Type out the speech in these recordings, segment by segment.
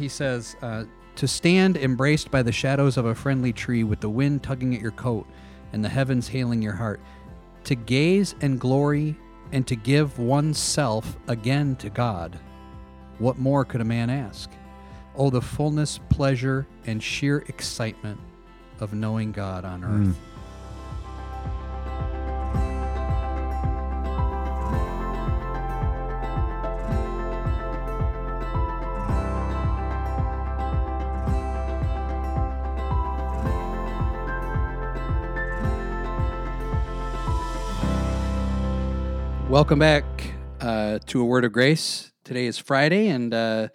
he says, uh, To stand embraced by the shadows of a friendly tree with the wind tugging at your coat and the heavens hailing your heart, to gaze and glory and to give oneself again to God. What more could a man ask? Oh, the fullness, pleasure, and sheer excitement of knowing God on earth. Welcome back uh, to A Word of Grace. Today is Friday, and uh,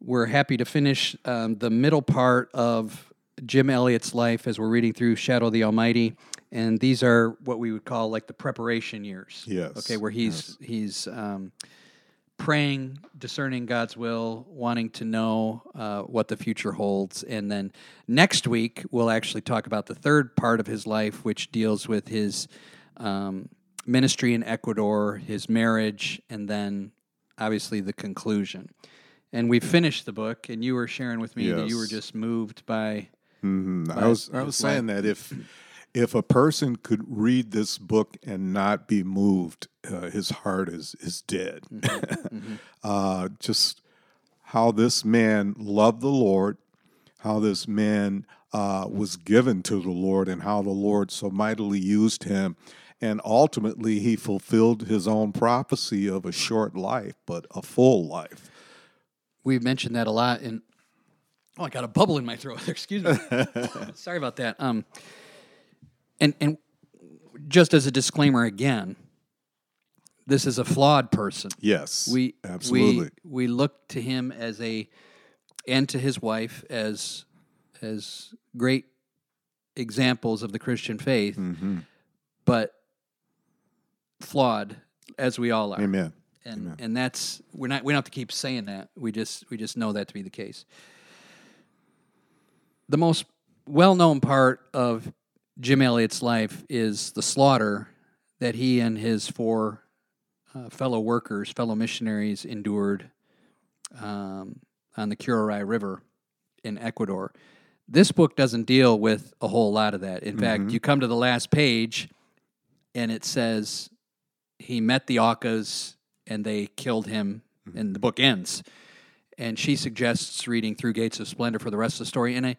we're happy to finish um, the middle part of Jim Elliot's life as we're reading through Shadow of the Almighty. And these are what we would call like the preparation years. Yes, Okay, where he's he's um, praying, discerning God's will, wanting to know uh, what the future holds. And then next week we'll actually talk about the third part of his life, which deals with his um, ministry in Ecuador, his marriage, and then obviously the conclusion. And we finished the book, and you were sharing with me that you were just moved by. Mhm. But I was I was saying life- that if if a person could read this book and not be moved, uh, his heart is is dead. Mm-hmm. uh, just how this man loved the Lord, how this man uh, was given to the Lord, and how the Lord so mightily used him. And ultimately, he fulfilled his own prophecy of a short life, but a full life. We've mentioned that a lot, and oh, I got a bubble in my throat. Excuse me. Sorry about that. Um, and and just as a disclaimer again, this is a flawed person. Yes, we absolutely. we we look to him as a and to his wife as as great examples of the Christian faith, hmm but flawed as we all are. Amen. And Amen. and that's we're not we don't have to keep saying that. We just we just know that to be the case. The most well-known part of Jim Elliot's life is the slaughter that he and his four uh, fellow workers, fellow missionaries, endured um, on the Curaray River in Ecuador. This book doesn't deal with a whole lot of that. In fact, Mhm. you come to the last page, and it says he met the Aucas and they killed him, mm-hmm. and the book ends. And she suggests reading through Gates of Splendor for the rest of the story. And I,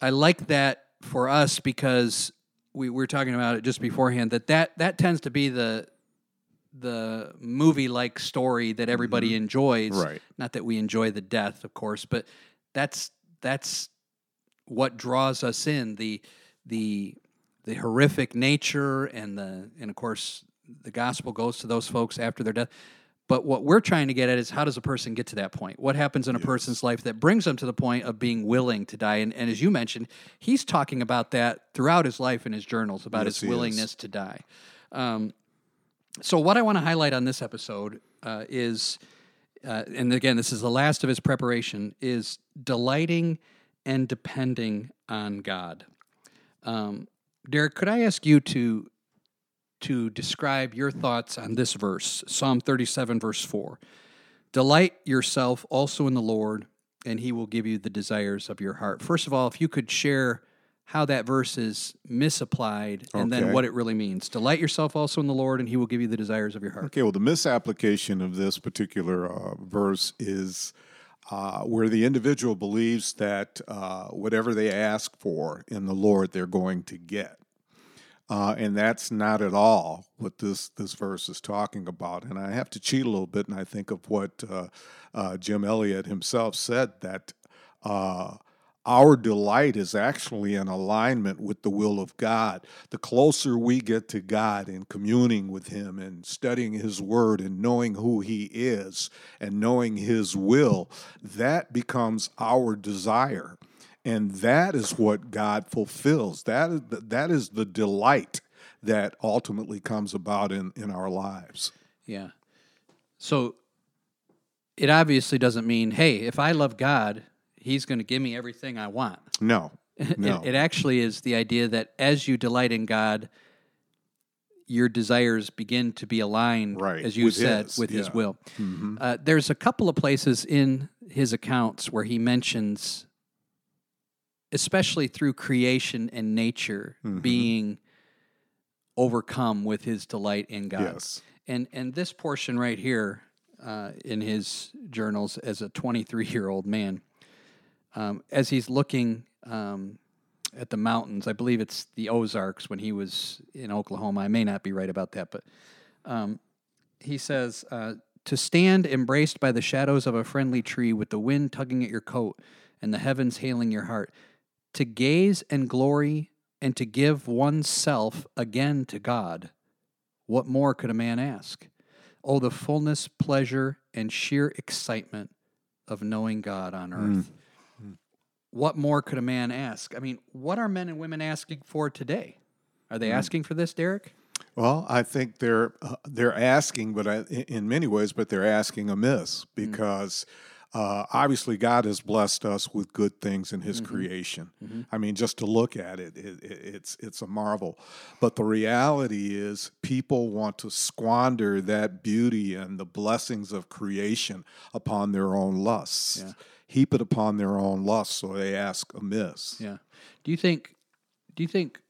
I like that for us because we were talking about it just beforehand that that, that tends to be the the movie like story that everybody mm-hmm. enjoys. Right. Not that we enjoy the death, of course, but that's that's what draws us in the the the horrific nature and the and of course the gospel goes to those folks after their death. But what we're trying to get at is how does a person get to that point? What happens in a person's life that brings them to the point of being willing to die? And, and as you mentioned, he's talking about that throughout his life in his journals about Yes, his willingness to die. Um, so what I want to highlight on this episode uh, is, uh, and again, this is the last of his preparation, is delighting and depending on God. Um, Derek, could I ask you to to describe your thoughts on this verse, Psalm 37, verse 4? Delight yourself also in the Lord, and he will give you the desires of your heart. First of all, if you could share how that verse is misapplied and then what it really means. Delight yourself also in the Lord, and he will give you the desires of your heart. Okay, well, the misapplication of this particular uh, verse is uh, where the individual believes that uh, whatever they ask for in the Lord, they're going to get. Uh, and that's not at all what this, this verse is talking about. And I have to cheat a little bit, and I think of what uh, uh, Jim Elliot himself said that uh, our delight is actually in alignment with the will of God. The closer we get to God in communing with Him and studying His Word and knowing who He is and knowing His will, that becomes our desire. And that is what God fulfills. That is the, that is the delight that ultimately comes about in, in our lives. Yeah. So it obviously doesn't mean, hey, if I love God, he's going to give me everything I want. No, It- no. It, actually is the idea that as you delight in God, your desires begin to be aligned, Right, as you with said, his, with his will. Mm-hmm. Uh, there's a couple of places in his accounts where he mentions, especially through creation and nature, Mhm. being overcome with his delight in God. Yes. And and this portion right here uh, in his journals as a 23 year old man, um, as he's looking um, at the mountains, I believe it's the Ozarks when he was in Oklahoma. I may not be right about that, but um, he says uh, to stand embraced by the shadows of a friendly tree with the wind tugging at your coat and the heavens hailing your heart, to gaze and glory and to give oneself again to God. What more could a man ask? Oh, the fullness, pleasure, and sheer excitement of knowing God on mm. earth. Mm. What more could a man ask? I mean, what are men and women asking for today? Are they mm. asking for this, Derek? Well, I think they're uh, they're asking, but I, in in many ways, but they're asking amiss because uh, obviously God has blessed us with good things in His creation. I mean, just to look at it, it, it, it's it's a marvel. But the reality is, people want to squander that beauty and the blessings of creation upon their own lusts, Yeah. heap it upon their own lusts, so they ask amiss. Yeah. Do you think? Do you think?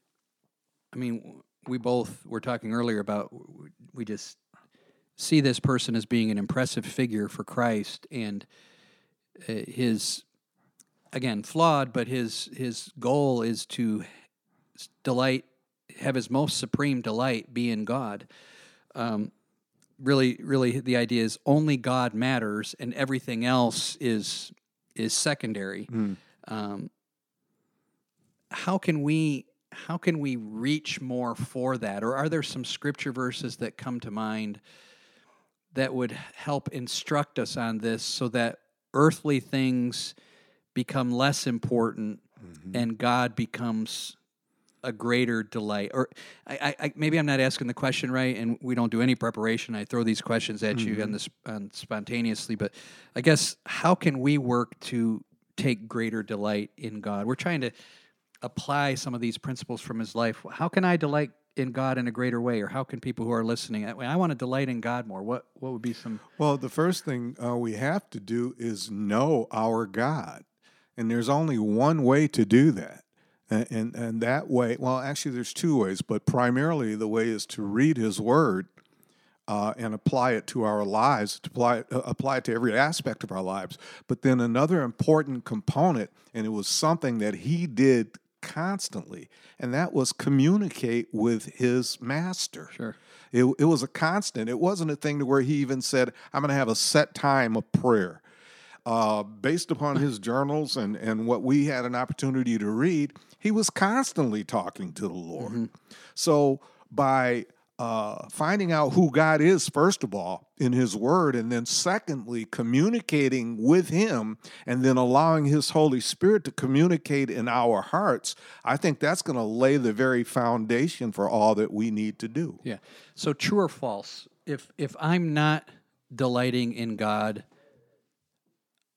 I mean, we both were talking earlier about we just see this person as being an impressive figure for Christ and his again flawed, but his his goal is to delight, have his most supreme delight be in God. Um, really, really, the idea is only God matters, and everything else is is secondary. Mm. Um, how can we how can we reach more for that or are there some scripture verses that come to mind that would help instruct us on this so that earthly things become less important mm-hmm. and god becomes a greater delight. Or I, I, maybe i'm not asking the question right and we don't do any preparation. I throw these questions at you mm-hmm. on this on spontaneously but i guess how can we work to take greater delight in god? We're trying to apply some of these principles from his life. How can i delight in god in a greater way or how can people who are listening i, want to delight in god more what what would be some Well, the first thing uh, we have to do is know our God. And there's only one way to do that. And, and, and that way, well, actually, there's two ways, but primarily the way is to read His Word uh, and apply it to our lives, to apply, uh, apply it to every aspect of our lives. But then another important component, and it was something that He did constantly, and that was communicate with His Master. Sure. It, it was a constant. It wasn't a thing to where he even said, I'm going to have a set time of prayer. Uh, based upon his journals and, and what we had an opportunity to read, he was constantly talking to the Lord. So by uh, finding out who God is, first of all, in His Word, and then secondly, communicating with Him, and then allowing His Holy Spirit to communicate in our hearts, I think that's going to lay the very foundation for all that we need to do. Yeah. So true or false? If if I'm not delighting in God,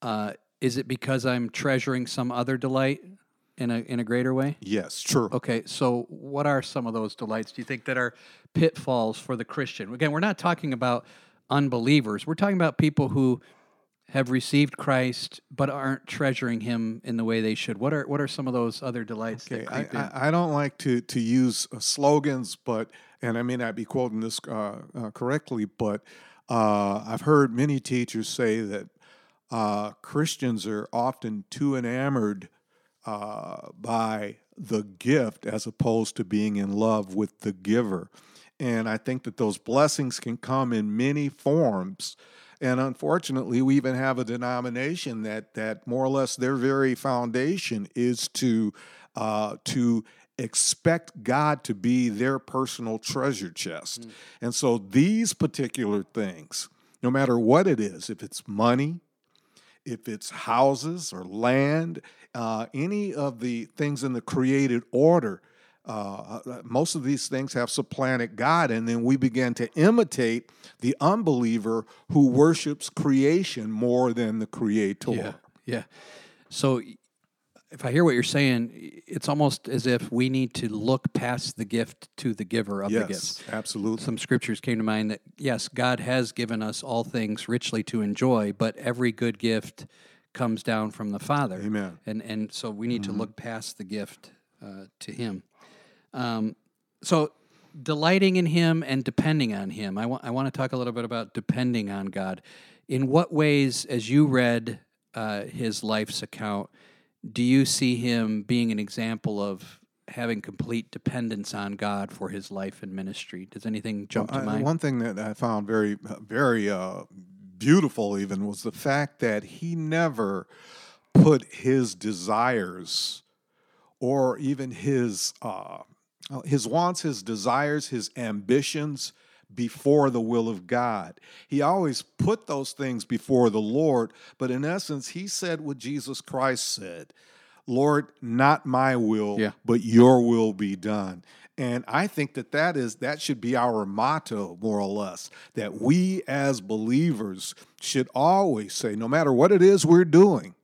uh, is it because I'm treasuring some other delight in a in a greater way? Yes, true. Okay. So what are some of those delights? Do you think that are pitfalls for the Christian? Again, we're not talking about unbelievers. We're talking about people who have received Christ but aren't treasuring Him in the way they should. What are what are some of those other delights Okay, that I? I, I don't like to to use uh, slogans, but and I may not be quoting this uh, uh, correctly, but uh, I've heard many teachers say that uh, Christians are often too enamored uh, by the gift as opposed to being in love with the giver, and I think that those blessings can come in many forms. And unfortunately, we even have a denomination that that more or less their very foundation is to uh, to expect God to be their personal treasure chest. And so these particular things, no matter what it is, if it's money, if it's houses or land, uh, any of the things in the created order, uh, uh, most of these things have supplanted God, and then we begin to imitate the unbeliever who worships creation more than the Creator. Yeah, yeah. So if I hear what you're saying, it's almost as if we need to look past the gift to the giver of the gifts. Yes, absolutely. Some scriptures came to mind that yes, God has given us all things richly to enjoy, but every good gift comes down from the Father. Amen. And and so we need to look past the gift uh, to Him. Um, so delighting in Him and depending on Him. I want I want to talk a little bit about depending on God. In what ways, as you read uh, His life's account, do you see Him being an example of having complete dependence on God for His life and ministry? Does anything jump to I- mind? One thing that I found very, very uh, beautiful, even, was the fact that he never put his desires or even his uh, his wants, his desires, his ambitions before the will of God. He always put those things before the Lord, but in essence, he said what Jesus Christ said. Lord, not my will, Yeah. but your will be done. And I think that that is that should be our motto more or less that we as believers should always say no matter what it is we're doing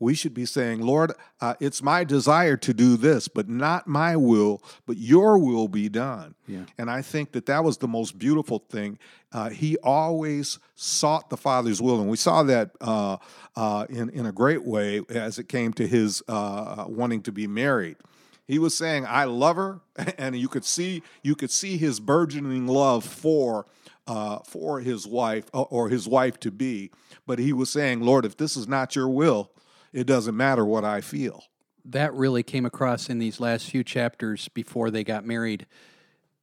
we should be saying, Lord, uh, it's my desire to do this, but not my will, but your will be done. Yeah. And I think that that was the most beautiful thing. Uh, he always sought the Father's will, and we saw that uh, uh, in in a great way as it came to his uh, wanting to be married. He was saying, "I love her," and you could see you could see his burgeoning love for uh, for his wife or- or his wife to be. But he was saying, "Lord, if this is not your will, it doesn't matter what I feel." that really came across in these last few chapters before they got married.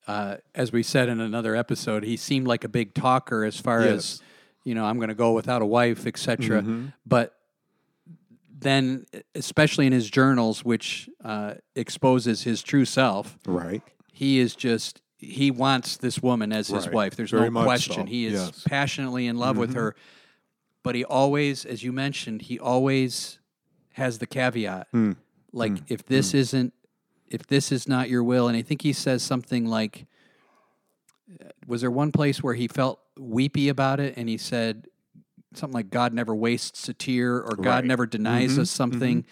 Uh, as we said in another episode, he seemed like a big talker as far Yes. as you know, I'm going to go without a wife, etc. But then, especially in his journals, which uh, exposes his true self, Right. he is just he wants this woman as his Right. wife. There's Very no question. so. He is Yes. Mm-hmm. passionately in love with her, but he always, as you mentioned, he always has the caveat. Hmm. Like if this isn't if this is not your will, and I think he says something like uh, was there one place where he felt weepy about it and he said something like God never wastes a tear or God Right. never denies Mhm, us something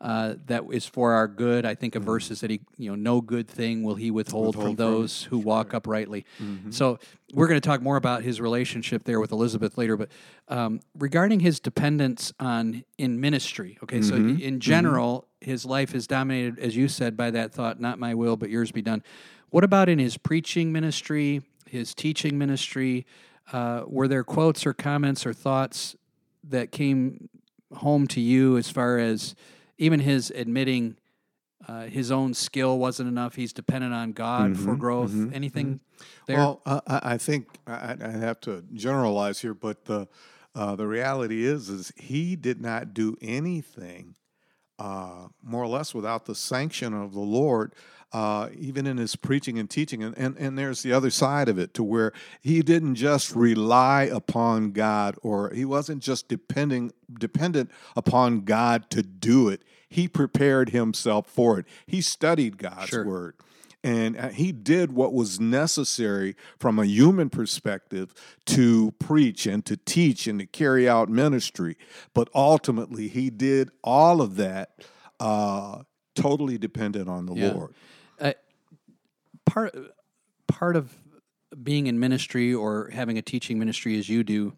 uh, that is for our good. I think of verses that he, you know, no good thing will he withhold, from Withhold from those who walk uprightly. So we're going to talk more about his relationship there with Elisabeth later. But um, regarding his dependence on in ministry, okay, so in general, his life is dominated, as you said, by that thought, not my will, but yours be done. What about in his preaching ministry, his teaching ministry? Uh, were there quotes or comments or thoughts that came home to you as far as even his admitting uh, his own skill wasn't enough? He's dependent on God for growth. Anything there? Well, uh, I I think I, I have to generalize here, but the uh, the reality is, is he did not do anything uh, more or less without the sanction of the Lord, uh, even in his preaching and teaching. And, and, and there's the other side of it to where he didn't just rely upon God or he wasn't just depending dependent upon God to do it. He prepared himself for it. He studied God's Sure. word. And uh, he did what was necessary from a human perspective to preach and to teach and to carry out ministry. But ultimately, he did all of that uh, totally dependent on the Yeah. Lord. part part of being in ministry or having a teaching ministry as you do,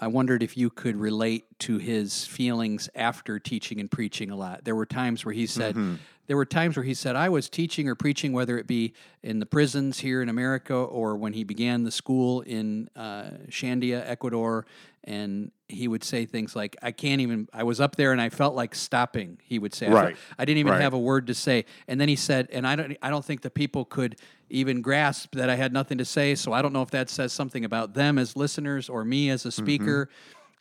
I wondered if you could relate to his feelings after teaching and preaching a lot. There were times where he said, there were times where he said, I was teaching or preaching, whether it be in the prisons here in America or when he began the school in uh, Shandia, Ecuador. And he would say things like, I can't even, I was up there and I felt like stopping, he would say. I felt- Right. I didn't even Right. have a word to say. And then he said, and I don't, I don't think the people could even grasp that I had nothing to say. So I don't know if that says something about them as listeners or me as a speaker.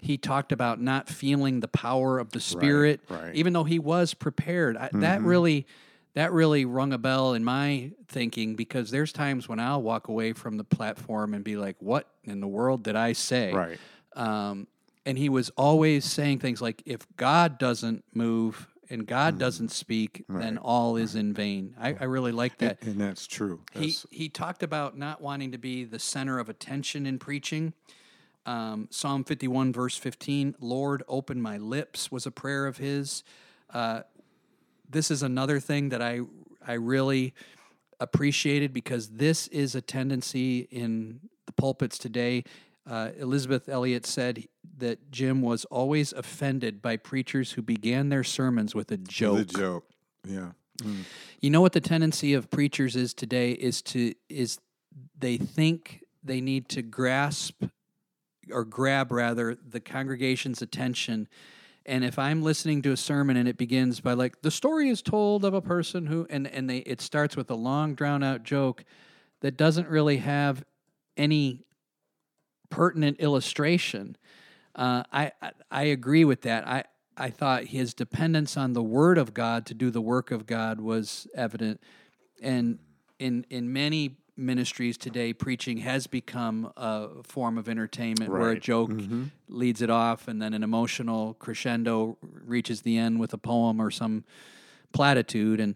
He talked about not feeling the power of the Spirit, right. even though he was prepared. I, That really, that really rung a bell in my thinking because there's times when I'll walk away from the platform and be like, "What in the world did I say?" Right. um, and he was always saying things like, "If God doesn't move and God Mm-hmm. doesn't speak, then all is in vain." I, I really like that. And that's true. He he talked about not wanting to be the center of attention in preaching. Um, Psalm fifty one verse fifteen, "Lord, open my lips," was a prayer of his. Uh, this is another thing that I I really appreciated because this is a tendency in the pulpits today. Uh, Elisabeth Elliot said that Jim was always offended by preachers who began their sermons with a joke. The joke. Yeah. Mm. You know what the tendency of preachers is today is to is they think they need to grasp or grab rather the congregation's attention. And if i'm listening to a sermon and it begins by like the story is told of a person who and and they it starts with a long drawn out joke that doesn't really have any pertinent illustration uh, I, I i agree with that. I i thought his dependence on the word of god to do the work of god was evident. And in in many ministries today, preaching has become a form of entertainment where a Right. joke mm-hmm. leads it off and then an emotional crescendo reaches the end with a poem or some platitude. And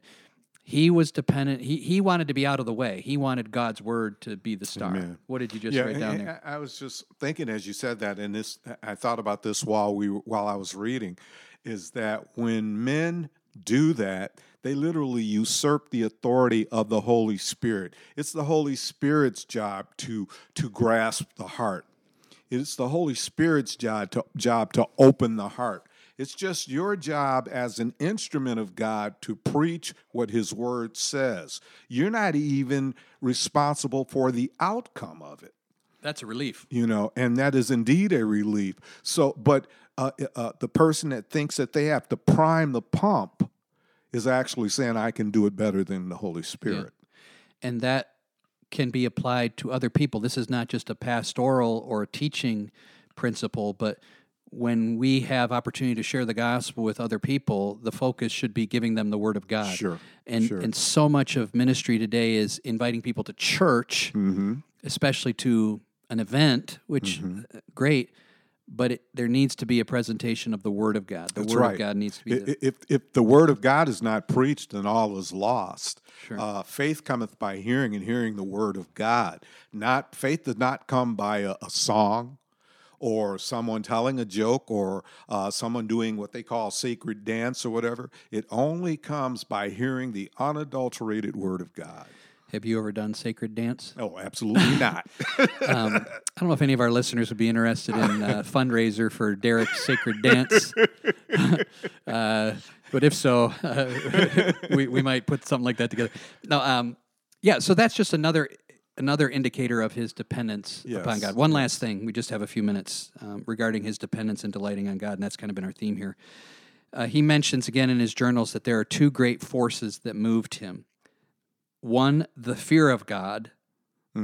he was dependent, he, he wanted to be out of the way. He wanted God's word to be the star. Amen. What did you just yeah, write down there? I I was just thinking as you said that, and this I thought about this while we while I was reading, is that when men do that, they literally usurp the authority of the Holy Spirit. It's the Holy Spirit's job to to grasp the heart. It's the Holy Spirit's job to job to open the heart. It's just your job as an instrument of God to preach what His Word says. You're not even responsible for the outcome of it That's a relief. you know, and that is indeed a relief. So, but uh, uh, the person that thinks that they have to prime the pump is actually saying, I can do it better than the Holy Spirit. and that can be applied to other people. This is not just a pastoral or a teaching principle, but when we have opportunity to share the gospel with other people, the focus should be giving them the word of God. Sure, And sure. and so much of ministry today is inviting people to church, Mm-hmm. especially to an event, which uh, great, but it, there needs to be a presentation of the word of God. The That's word right. of God needs to be I- If, if the word of God is not preached, then all is lost. Sure. Uh, faith cometh by hearing, and hearing the word of God. Not faith does not come by a, a song, or someone telling a joke, or uh, someone doing what they call sacred dance or whatever. It only comes by hearing the unadulterated word of God. Have you ever done sacred dance? Oh, absolutely not. Um, I don't know if any of our listeners would be interested in a fundraiser for Derek's Sacred Dance, uh, but if so, uh, we we might put something like that together. No, um, yeah. So that's just another another indicator of his dependence upon God. One last thing, we just have a few minutes um, regarding his dependence and delighting on God, and that's kind of been our theme here. Uh, he mentions again in his journals that there are two great forces that moved him. One, the fear of God.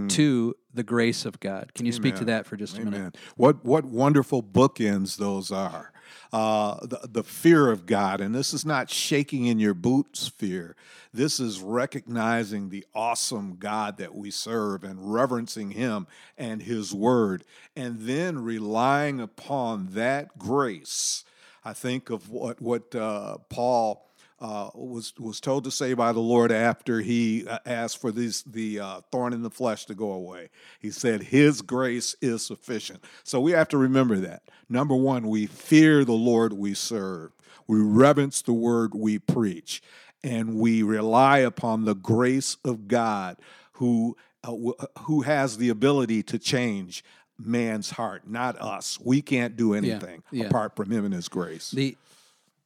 Two, the grace of God. Can you speak to that for just a minute? What what wonderful bookends those are. Uh, the the fear of God, and this is not shaking in your boots fear. This is recognizing the awesome God that we serve and reverencing Him and His Word, and then relying upon that grace. I think of what what uh, Paul uh, was was told to say by the Lord after he uh, asked for these the uh, thorn in the flesh to go away. He said, "His grace is sufficient." So we have to remember that. Number one, we fear the Lord we serve. We reverence the word we preach, and we rely upon the grace of God, who uh, who has the ability to change man's heart, not us. We can't do anything yeah. apart from Him and His grace. the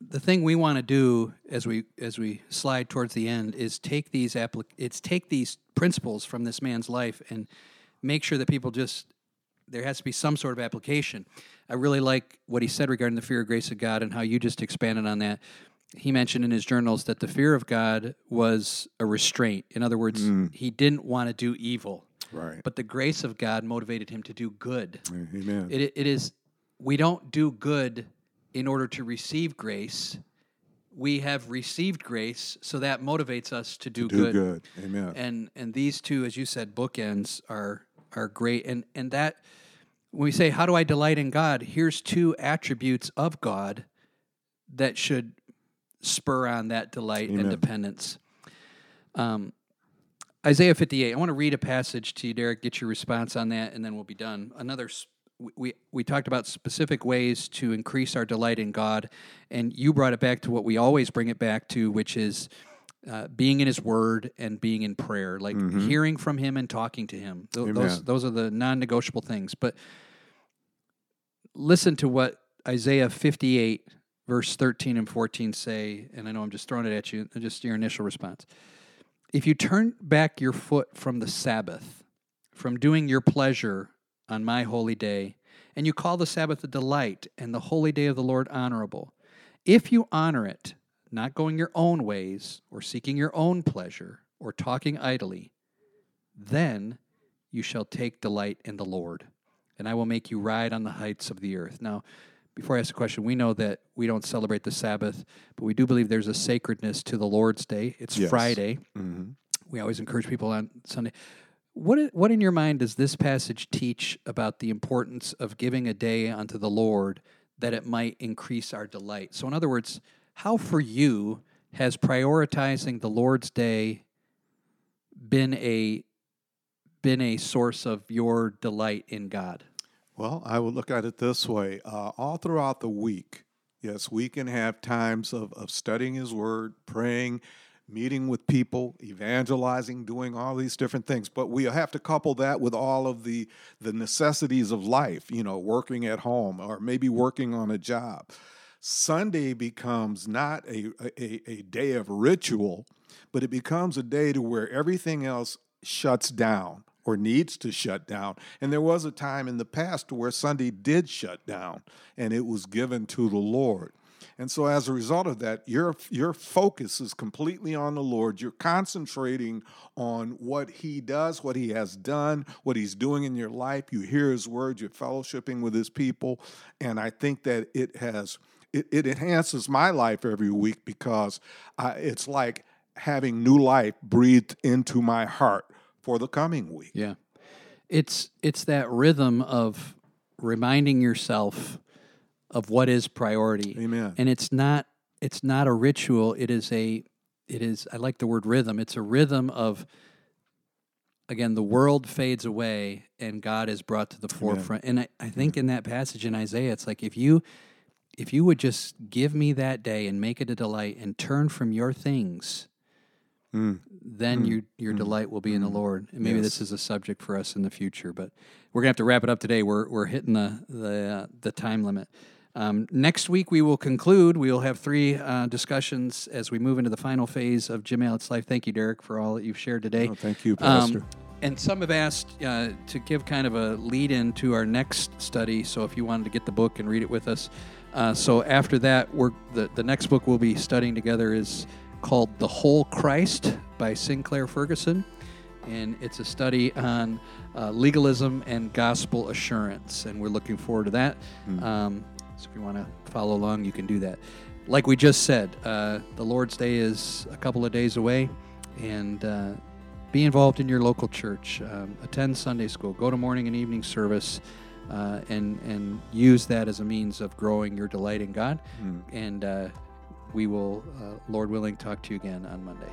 the thing we want to do as we as we slide towards the end is take these applic- it's take these principles from this man's life and make sure that people just there has to be some sort of application. I really like what he said regarding the fear of grace of God and how you just expanded on that. He mentioned in his journals that the fear of God was a restraint. In other words, mm. he didn't want to do evil, right. but the grace of God motivated him to do good. Amen. It, it is, we don't do good in order to receive grace. We have received grace, so that motivates us to do, do good. good. Amen. And and these two, as you said, bookends are are great. And and that when we say, "How do I delight in God?" Here's two attributes of God that should spur on that delight and dependence. Um, Isaiah 58. I want to read a passage to you, Derek. Get your response on that, and then we'll be done. Another we we talked about specific ways to increase our delight in God, and you brought it back to what we always bring it back to, which is uh, being in His Word and being in prayer, like hearing from Him and talking to Him. Th- those Mm-hmm. Those are the non-negotiable things. But listen to what Isaiah 58 verse 13 and 14 say, and I know I'm just throwing it at you, just your initial response. If you turn back your foot from the Sabbath, from doing your pleasure on my holy day, and you call the Sabbath a delight and the holy day of the Lord honorable, if you honor it, not going your own ways or seeking your own pleasure or talking idly, then you shall take delight in the Lord, and I will make you ride on the heights of the earth. Now, before I ask a question, we know that we don't celebrate the Sabbath, but we do believe there's a sacredness to the Lord's Day. It's Yes. Friday. Mhm. We always encourage people on Sunday. What, what in your mind does this passage teach about the importance of giving a day unto the Lord that it might increase our delight? So, in other words, how for you has prioritizing the Lord's Day been a been a source of your delight in God? Well, I would look at it this way uh, all throughout the week, yes, we can have times of, of studying His Word, praying, meeting with people, evangelizing, doing all these different things. But we have to couple that with all of the, the necessities of life, you know, working at home or maybe working on a job. Sunday becomes not a, a, a day of ritual, but it becomes a day to where everything else shuts down or needs to shut down. And there was a time in the past where Sunday did shut down and it was given to the Lord. And so as a result of that, your your focus is completely on the Lord. You're concentrating on what he does, what he has done, what he's doing in your life. You hear his word, you're fellowshipping with his people, and I think that it has it, it enhances my life every week because I, it's like having new life breathed into my heart for the coming week. Yeah. It's it's that rhythm of reminding yourself of what is priority. Amen. And it's not it's not a ritual, it is a it is I like the word rhythm. It's a rhythm of again the world fades away and God is brought to the forefront. And I, I think in that passage in Isaiah it's like if you if you would just give me that day and make it a delight and turn from your things, Mm. then you, your delight will be in the Lord. And maybe this is a subject for us in the future, but we're gonna have to wrap it up today. We're we're hitting the the uh, the time limit. Um, next week we will conclude. We will have three uh, discussions as we move into the final phase of Jim Elliot's life. Thank you, Derek, for all that you've shared today. Oh, thank you, Pastor. Um, and some have asked uh, to give kind of a lead in to our next study. So if you wanted to get the book and read it with us. Uh, so after that, we're, the, the next book we'll be studying together is called The Whole Christ by Sinclair Ferguson. And it's a study on uh, legalism and gospel assurance. And we're looking forward to that. Um, so if you want to follow along, you can do that. Like we just said, uh, the Lord's Day is a couple of days away. And uh, be involved in your local church. Um, attend Sunday school. Go to morning and evening service, uh, and and use that as a means of growing your delight in God. And uh, we will, uh, Lord willing, talk to you again on Monday.